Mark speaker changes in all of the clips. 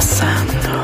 Speaker 1: Pasando.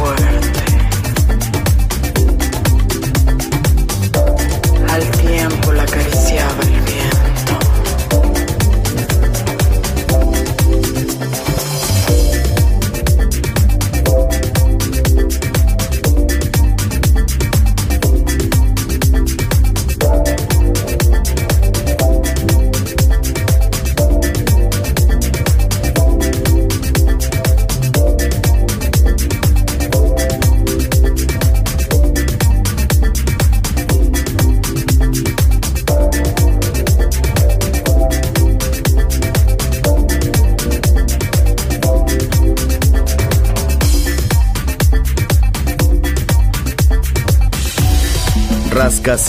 Speaker 1: word.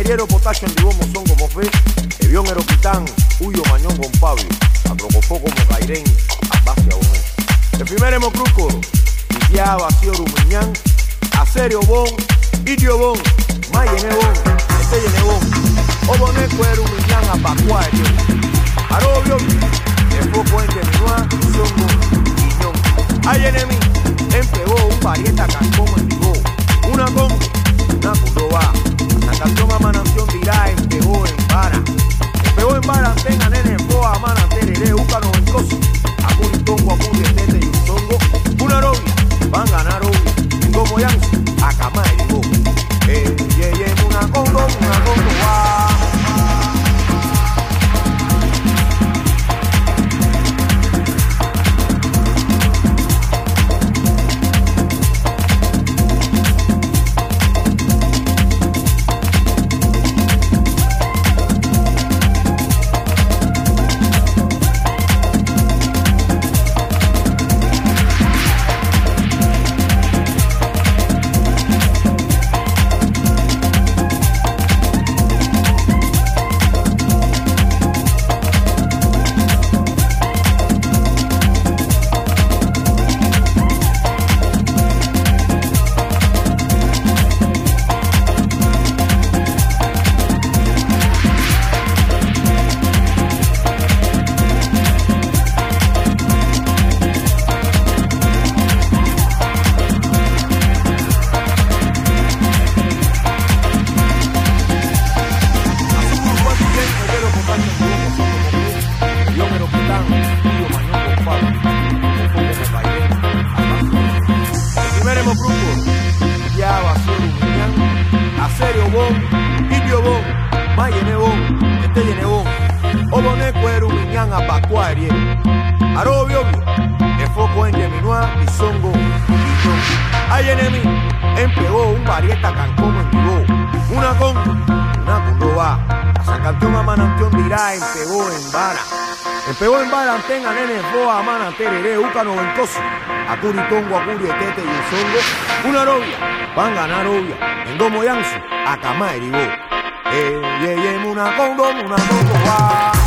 Speaker 2: Eriero, Potasio, Andibón, Mozón, como fe, Evión, Eroquitán, Huyo, Mañón, con Pablo, Atrocofó, como Cairén, Abacia, Bomé. El primer Hemocruco, Itiá, Vacío, Rumiñán, Acerio, Bon, Idio, Bon, Mayen, Bon, Estelle, Bon, Oboné, Cuero, Rumiñán, Apacuá, Arobio, Enfoco, Entenua, Songo, Guiñón. Hay enemy, empegó un parieta, Cancón, Endigó, una con, Manantión dirá empegó en vara. Empegó en vara antenga nene boa a mananterere, uca noventoso. A curitongo, a curi, etete y un songo. Una robia, van a ganar obvia. En domo yansu, a cama eribo. Eh, ye, una con, una con,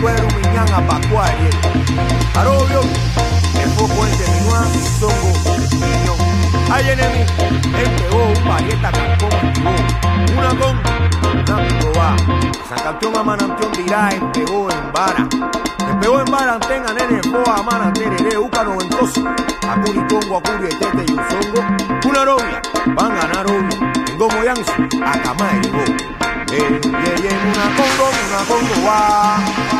Speaker 2: Tuero, Miñán, Apacuá, Ariel. Eh. Arobio, el foco es de Minuá, Songo, Miñón. Hay enemigo, oh, empegó, un varieta, cancón, tibó. Una con, tanto va. Sacantión a manantión dirá, empegó en vara. Empegó en vara, antenga, nene, poa, mana, tereré, uca, noventoso. Acuri, congo, acuri, etete y un songo. Una novia, van a ganar uno. En gomo yanzo, acamá y llegó. Eh, eh, eh, una congo, una congo va.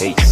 Speaker 3: take.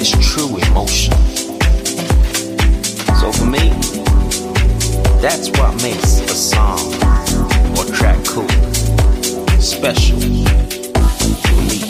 Speaker 3: is true emotion. So for me, that's what makes a song or track cool, special unique.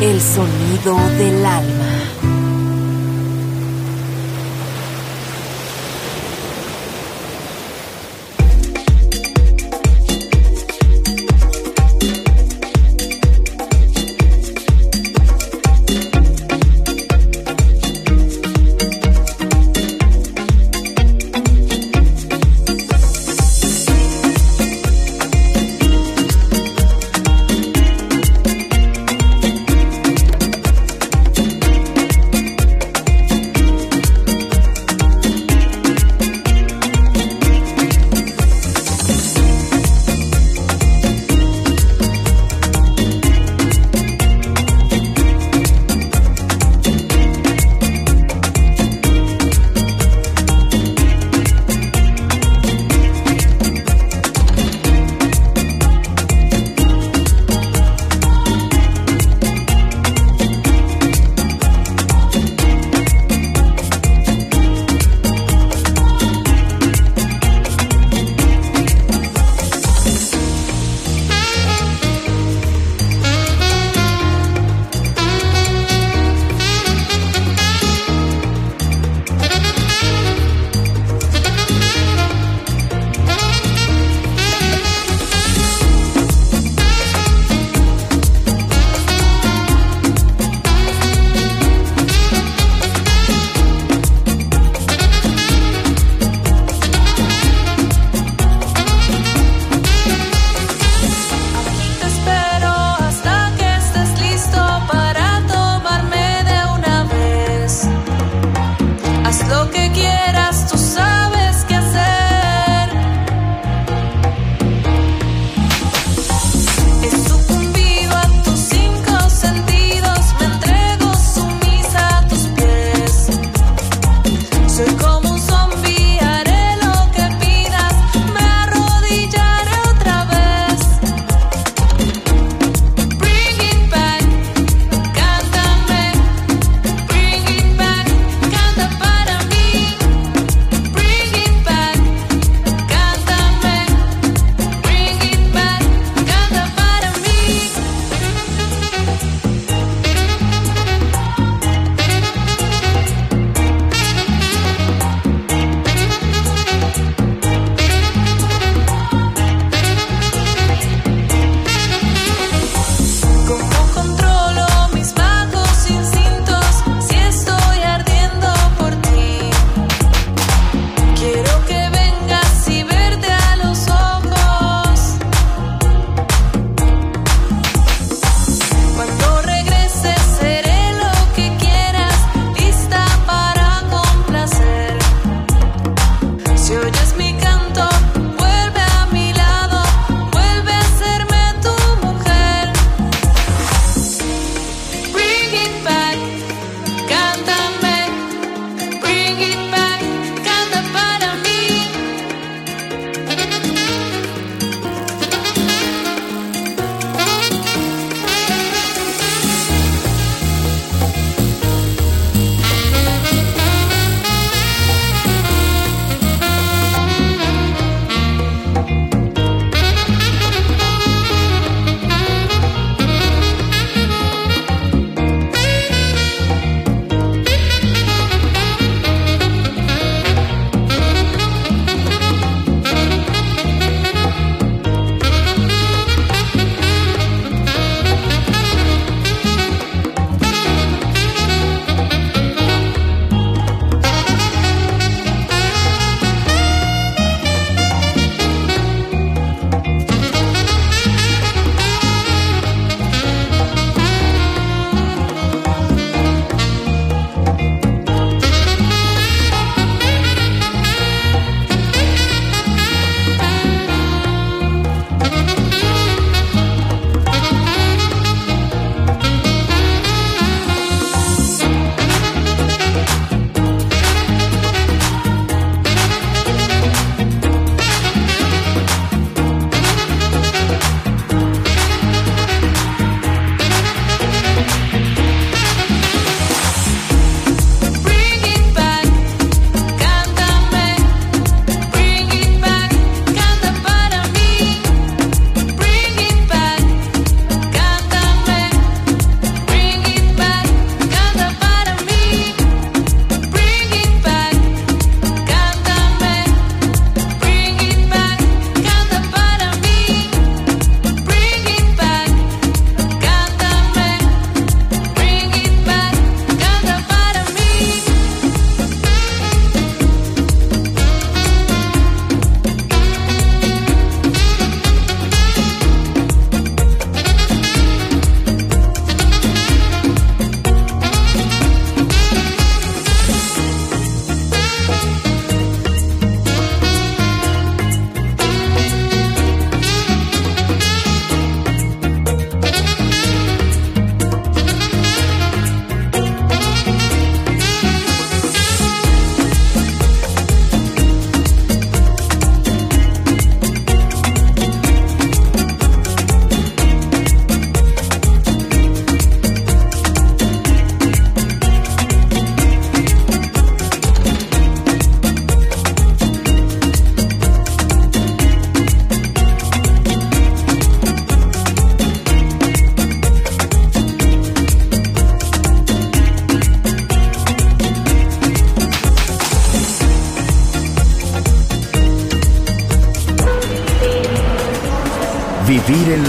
Speaker 4: El sonido del alma.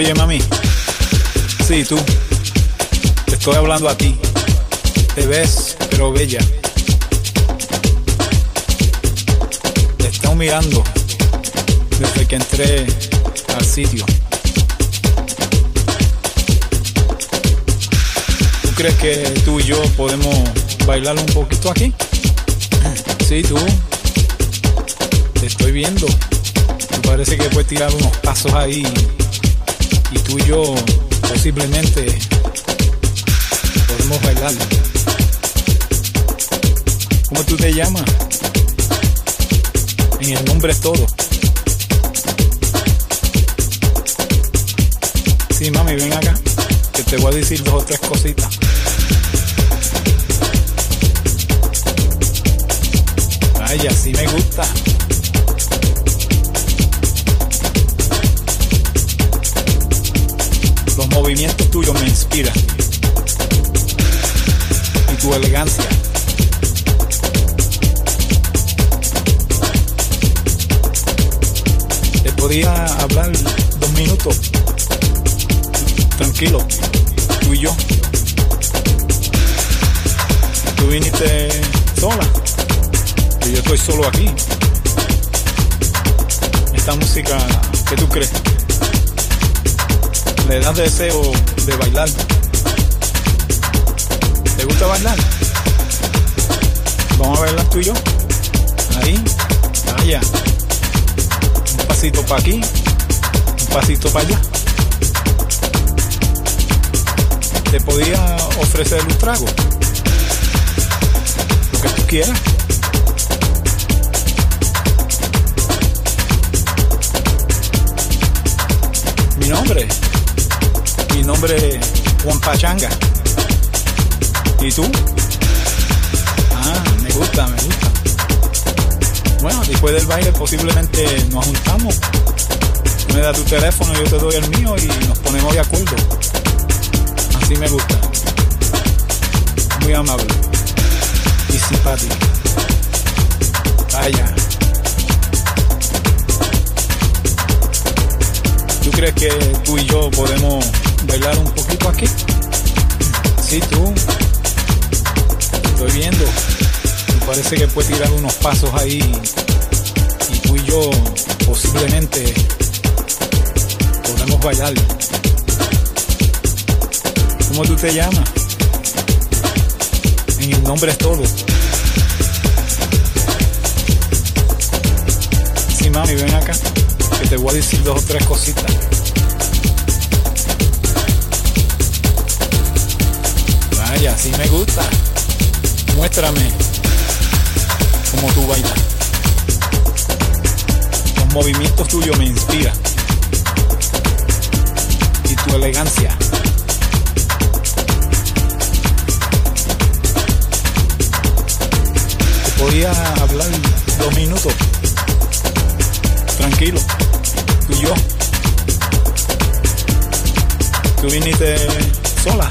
Speaker 5: Oye, mami. Sí, tú. Te estoy hablando a ti. Te ves, pero bella. Te estoy mirando desde que entré al sitio. ¿Tú crees que tú y yo podemos bailar un poquito aquí? Sí, tú. Te estoy viendo. Me parece que puedes tirar unos pasos ahí y tú y yo posiblemente podemos bailar. ¿Cómo tú te llamas? En el nombre es todo. Sí, mami, ven acá, que te voy a decir dos o tres cositas. Ay, así me gusta. Los movimientos tuyos me inspiran. Y tu elegancia. Te podía hablar dos minutos. Tranquilo. Tú y yo. Tú viniste sola. Y yo estoy solo aquí. Esta música, ¿qué tú crees? Le das deseo de bailar. ¿Te gusta bailar? Vamos a bailar tú y. Ahí, allá. Un pasito para aquí, un pasito para allá. Te podía ofrecer un trago. Lo que tú quieras. Mi nombre mi nombre es Juan Pachanga. ¿Y tú? Ah, me gusta, me gusta. Bueno, después del baile posiblemente nos juntamos. Me das tu teléfono, yo te doy el mío y nos ponemos de acuerdo. Así me gusta. Muy amable. Y simpático. Vaya. ¿Tú crees que tú y yo podemos bailar un poquito aquí? Sí, tú. Estoy viendo. Me parece que puedes tirar unos pasos ahí. Y tú y yo posiblemente podemos bailar. ¿Cómo tú te llamas? En el nombre es todo. Sí, mami, ven acá. Que te voy a decir dos o tres cositas. Vaya, sí me gusta. Muéstrame cómo tú bailas. Los movimientos tuyos me inspiran. Y tu elegancia. Te podía hablar dos minutos. Tranquilo. Tú y yo. Tú viniste sola.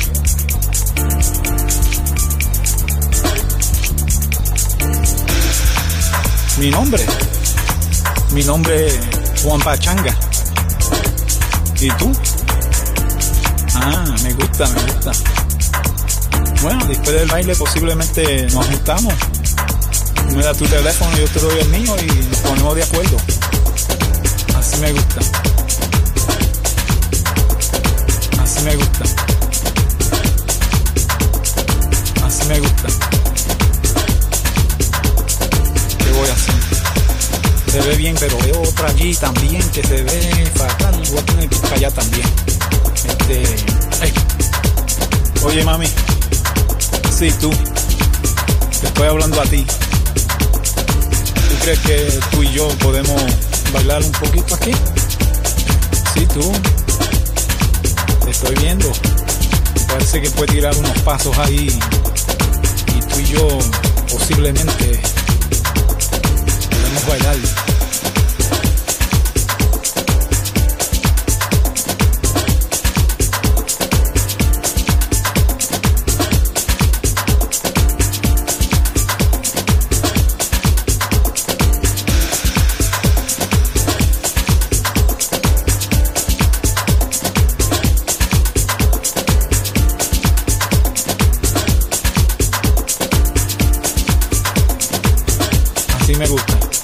Speaker 5: Mi nombre. Mi nombre es Juan Pachanga. ¿Y tú? Ah, me gusta, me gusta. Bueno, después del baile posiblemente nos juntamos. Me das tu teléfono, yo te doy el mío y nos ponemos de acuerdo. Así me gusta. Así me gusta. Así me gusta. Se ve bien, pero veo otra allí también que se ve fatal. Tener que para allá también. Este. Oye, mami. Sí, tú. Te estoy hablando a ti. ¿Tú crees que tú y yo podemos bailar un poquito aquí? Sí, tú. Te estoy viendo. Parece que puede tirar unos pasos ahí. Y tú y yo posiblemente podemos bailar. Me gusta.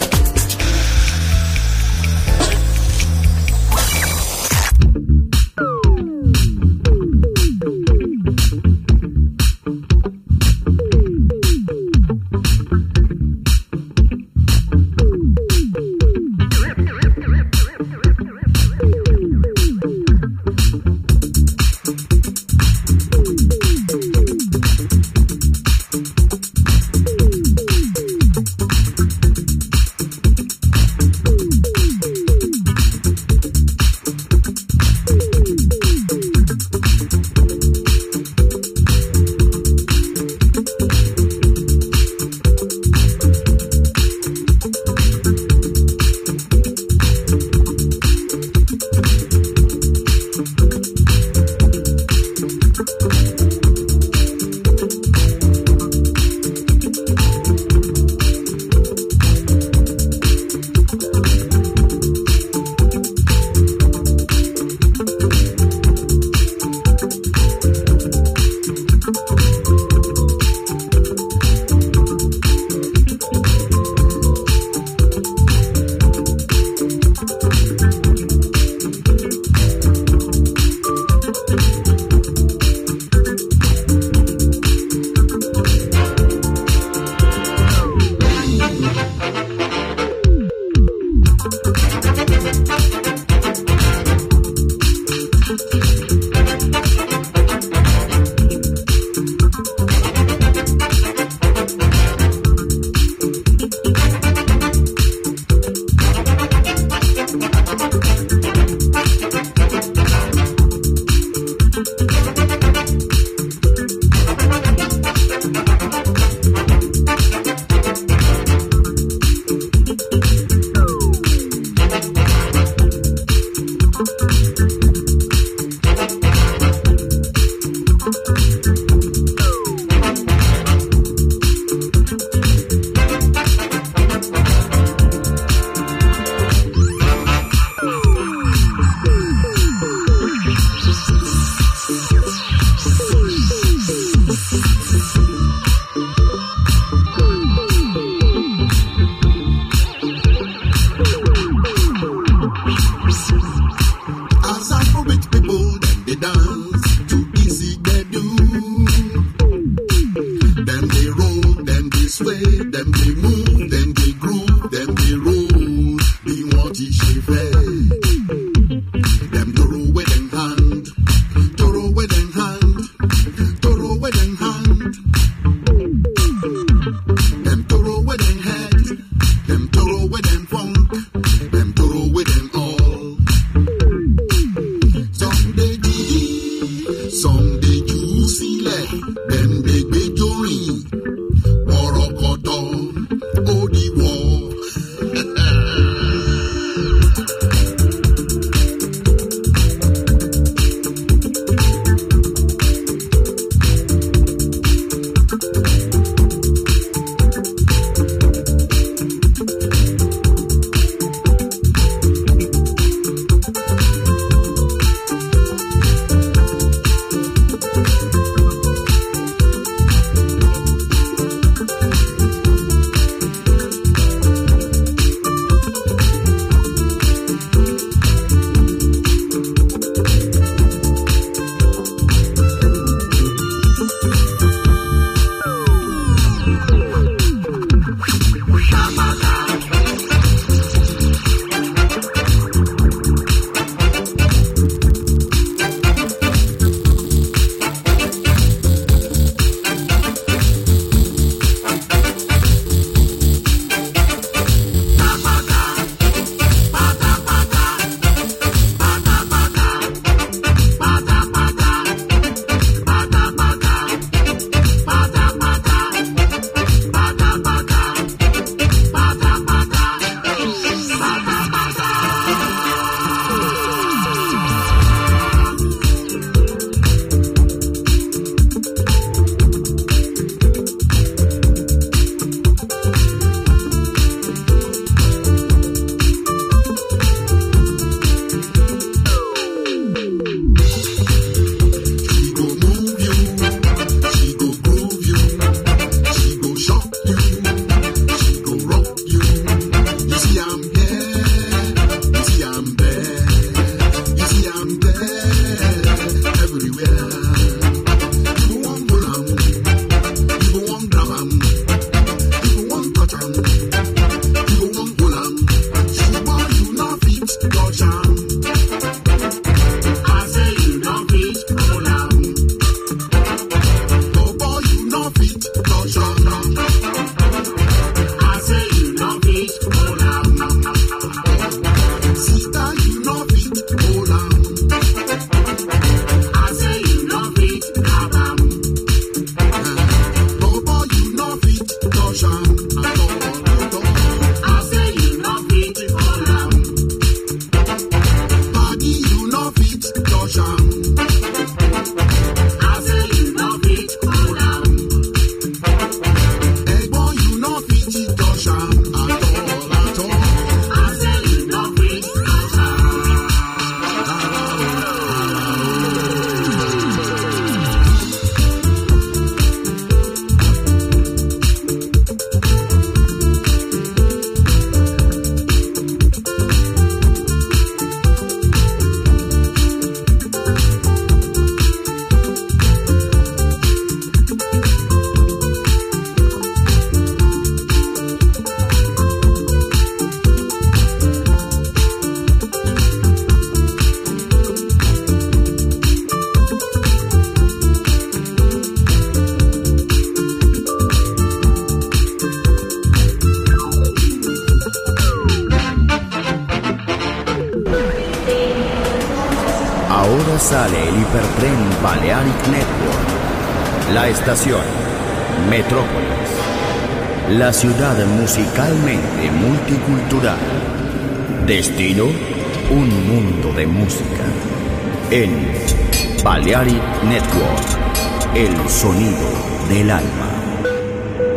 Speaker 6: Network, el sonido del alma.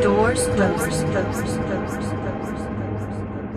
Speaker 7: Doors closed.